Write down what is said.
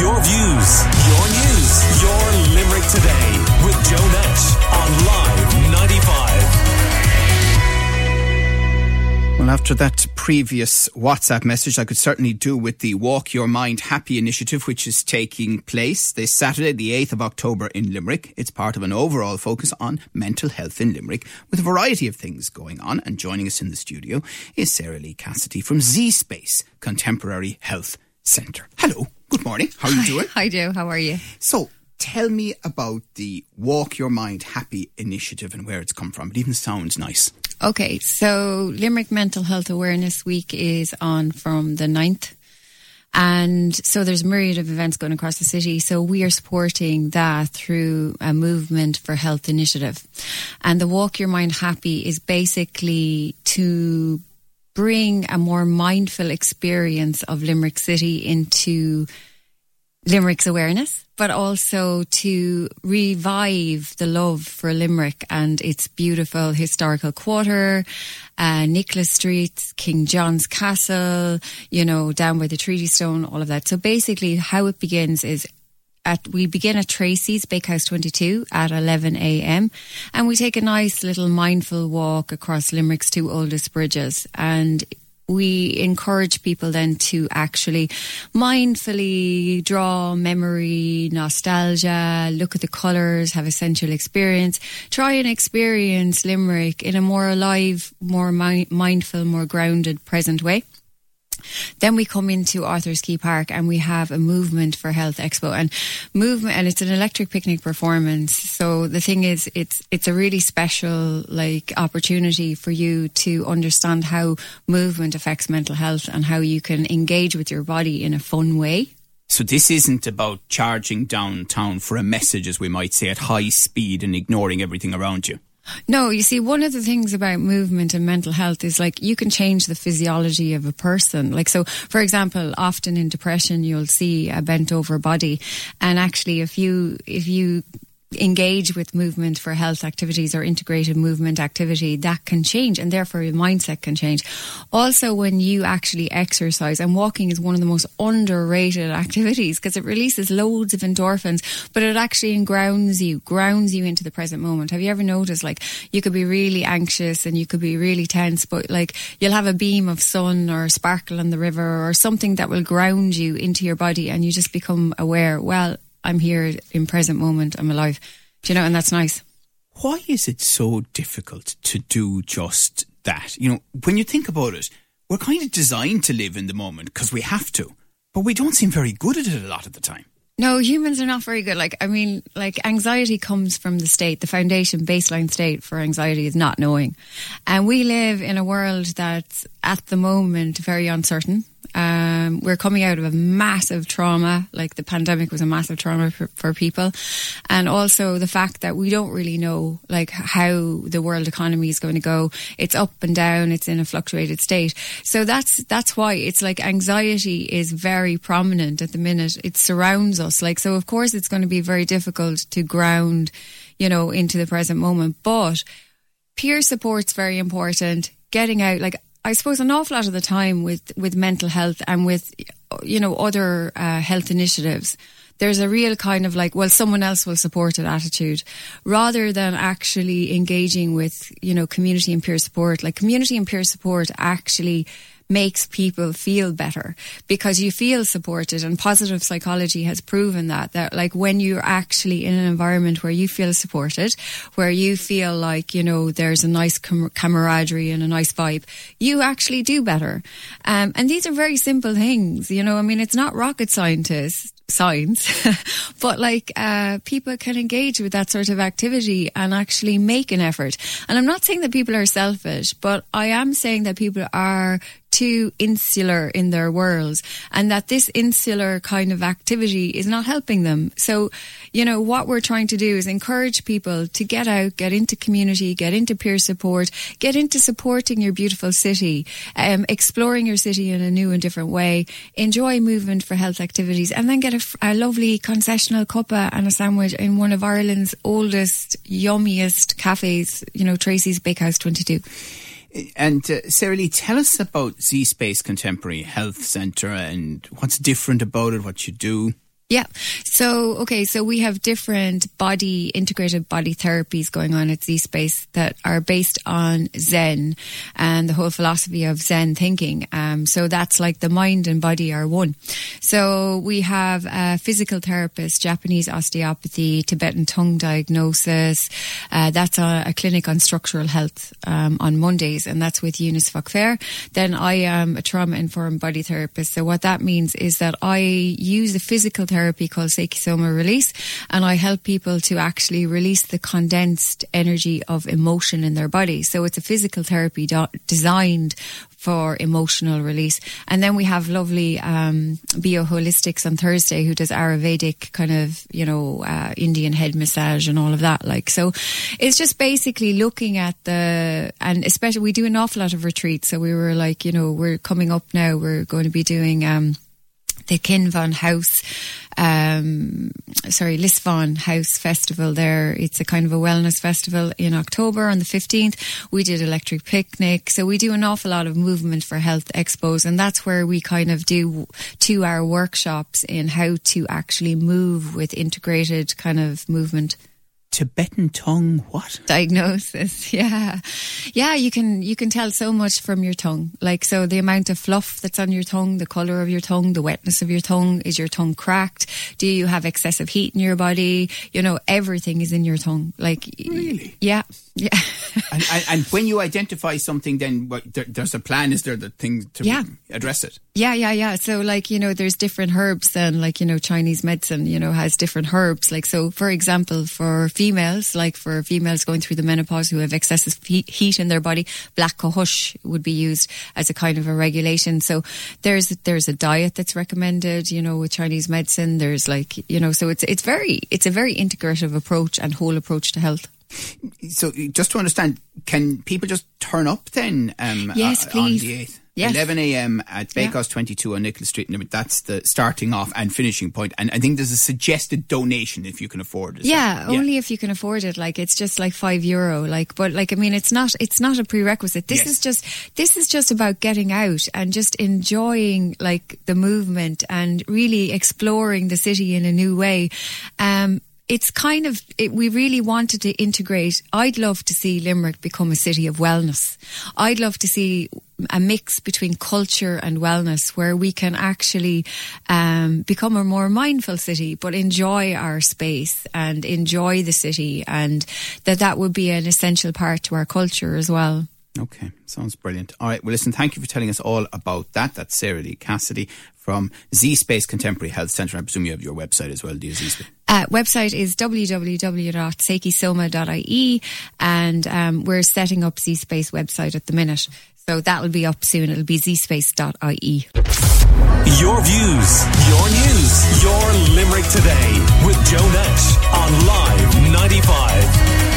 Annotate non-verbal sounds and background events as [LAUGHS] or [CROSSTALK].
Your views, your news, your Limerick today with Joe Nash on Live 95. Well, after that previous WhatsApp message, I could certainly do with the Walk Your Mind Happy initiative, which is taking place this Saturday, the 8th of October in Limerick. It's part of an overall focus on mental health in Limerick with a variety of things going on. And joining us in the studio is Sarah Lee Cassidy from Z Space Contemporary Health Centre. Hello. Good morning. How are you doing? Hi, Joe. How are you? So, tell me about the Walk Your Mind Happy initiative and where it's come from. It even sounds nice. Okay, so Limerick Mental Health Awareness Week is on from the 9th. And so there's a myriad of events going across the city. So we are supporting that through a movement for health initiative. And the Walk Your Mind Happy is basically to bring a more mindful experience of Limerick City into Limerick's awareness, but also to revive the love for Limerick and its beautiful historical quarter, uh, Nicholas Street, King John's Castle, you know, down by the Treaty Stone, all of that. So basically, how it begins is at we begin at Tracy's Bakehouse 22 at 11 a.m. and we take a nice little mindful walk across Limerick's two oldest bridges and we encourage people then to actually mindfully draw memory, nostalgia, look at the colours, have a sensual experience, try and experience Limerick in a more alive, more mi- mindful, more grounded, present way. Then we come into Arthur's Quay Park and we have a movement for health expo and movement and it's an electric picnic performance. So the thing is it's it's a really special like opportunity for you to understand how movement affects mental health and how you can engage with your body in a fun way. So this isn't about charging downtown for a message, as we might say, at high speed and ignoring everything around you. No, you see, one of the things about movement and mental health is like you can change the physiology of a person. Like, so, for example, often in depression, you'll see a bent over body. And actually, if you, if you, engage with movement for health activities or integrated movement activity that can change and therefore your mindset can change. Also when you actually exercise and walking is one of the most underrated [LAUGHS] activities because it releases loads of endorphins but it actually grounds you grounds you into the present moment. Have you ever noticed like you could be really anxious and you could be really tense but like you'll have a beam of sun or sparkle on the river or something that will ground you into your body and you just become aware well I'm here in present moment. I'm alive. Do you know? And that's nice. Why is it so difficult to do just that? You know, when you think about it, we're kind of designed to live in the moment because we have to, but we don't seem very good at it a lot of the time. No, humans are not very good. Like, I mean, like anxiety comes from the state. The foundation baseline state for anxiety is not knowing. And we live in a world that's at the moment very uncertain. Um, we're coming out of a massive trauma, like the pandemic was a massive trauma for, for, people, and also the fact that we don't really know like how the world economy is going to go. It's up and down. It's in a fluctuated state. So that's that's why it's like anxiety is very prominent at the minute. It surrounds us. Like so, of course, it's going to be very difficult to ground, you know, into the present moment. But peer support's very important. Getting out, like I suppose an awful lot of the time with, with mental health and with, you know, other uh, health initiatives, there's a real kind of like, well, someone else will support it attitude rather than actually engaging with, you know, community and peer support. Like community and peer support actually makes people feel better because you feel supported and positive psychology has proven that that like when you're actually in an environment where you feel supported where you feel like you know there's a nice com- camaraderie and a nice vibe you actually do better um, and these are very simple things you know i mean it's not rocket scientists science, [LAUGHS] but like uh, people can engage with that sort of activity and actually make an effort. And I'm not saying that people are selfish, but I am saying that people are too insular in their worlds and that this insular kind of activity is not helping them. So, you know, what we're trying to do is encourage people to get out, get into community, get into peer support, get into supporting your beautiful city, um, exploring your city in a new and different way, enjoy movement for health activities, and then get a, a lovely concessional cuppa and a sandwich in one of Ireland's oldest, yummiest cafes, you know, Tracy's Bakehouse 22. And uh, Sarah Lee, tell us about Z Space Contemporary Health Centre and what's different about it, what you do. Yeah. So, okay, so we have different body, integrated body therapies going on at Z Space that are based on Zen and the whole philosophy of Zen thinking. Um, so that's like the mind and body are one. So we have a physical therapist, Japanese osteopathy, Tibetan tongue diagnosis. Uh, that's a, a, clinic on structural health um, on Mondays, and that's with Eunice Fair. Then I am a trauma informed body therapist. So what that means is that I use the physical therapy therapy called Seiki Soma Release, and I help people to actually release the condensed energy of emotion in their body. So it's a physical therapy do- designed for emotional release. And then we have lovely um, Bio Holistics on Thursday who does Ayurvedic kind of, you know, uh, Indian head massage and all of that. Like, so it's just basically looking at the, and especially we do an awful lot of retreats. So we were like, you know, we're coming up now, we're going to be doing, um, the Kin Kinvan House, um, sorry, Lisvon House Festival there. It's a kind of a wellness festival in October on the 15th. We did electric picnic. So we do an awful lot of movement for health expos and that's where we kind of do two hour workshops in how to actually move with integrated kind of movement. Tibetan tongue what? Diagnosis. [LAUGHS] Yeah. Yeah, you can you can tell so much from your tongue. Like so the amount of fluff that's on your tongue, the color of your tongue, the wetness of your tongue, is your tongue cracked? Do you have excessive heat in your body? You know, everything is in your tongue. Like Really? Yeah. Yeah. [LAUGHS] and, and, and, when you identify something, then what, there, there's a plan, is there, the thing to yeah. address it? Yeah, yeah, yeah. So, like, you know, there's different herbs, and like, you know, Chinese medicine, you know, has different herbs. Like, so, for example, for females, like for females going through the menopause who have excessive heat in their body, black cohosh would be used as a kind of a regulation. So, there's there's a diet that's recommended, you know, with Chinese medicine. There's like, you know, so it's it's very it's a very integrative approach and whole approach to health. So, just to understand, can people just turn up then? Um, yes, uh, please. On the 8th? Yes. 11 a.m. at Bakehouse yeah. 22 on Nicholas Street. And That's the starting off and finishing point. And I think there's a suggested donation if you can afford it. Yeah, yeah, only if you can afford it. Like it's just like five euro. Like, but like I mean, it's not it's not a prerequisite. This yes. is just this is just about getting out and just enjoying like the movement and really exploring the city in a new way. Um, it's kind of it, we really wanted to integrate. I'd love to see Limerick become a city of wellness. I'd love to see a mix between culture and wellness where we can actually um, become a more mindful city but enjoy our space and enjoy the city and that that would be an essential part to our culture as well Okay, sounds brilliant. All right, well, listen, thank you for telling us all about that. That's Sarah Lee Cassidy from Z Space Contemporary Health Centre. I presume you have your website as well, do you, Z Space? Uh, website is www.sekisoma.ie and um, we're setting up ZSpace website at the minute. So that'll be up soon. It'll be zspace.ie. Your views, your news, your Limerick today with Joe Nash on Live 95.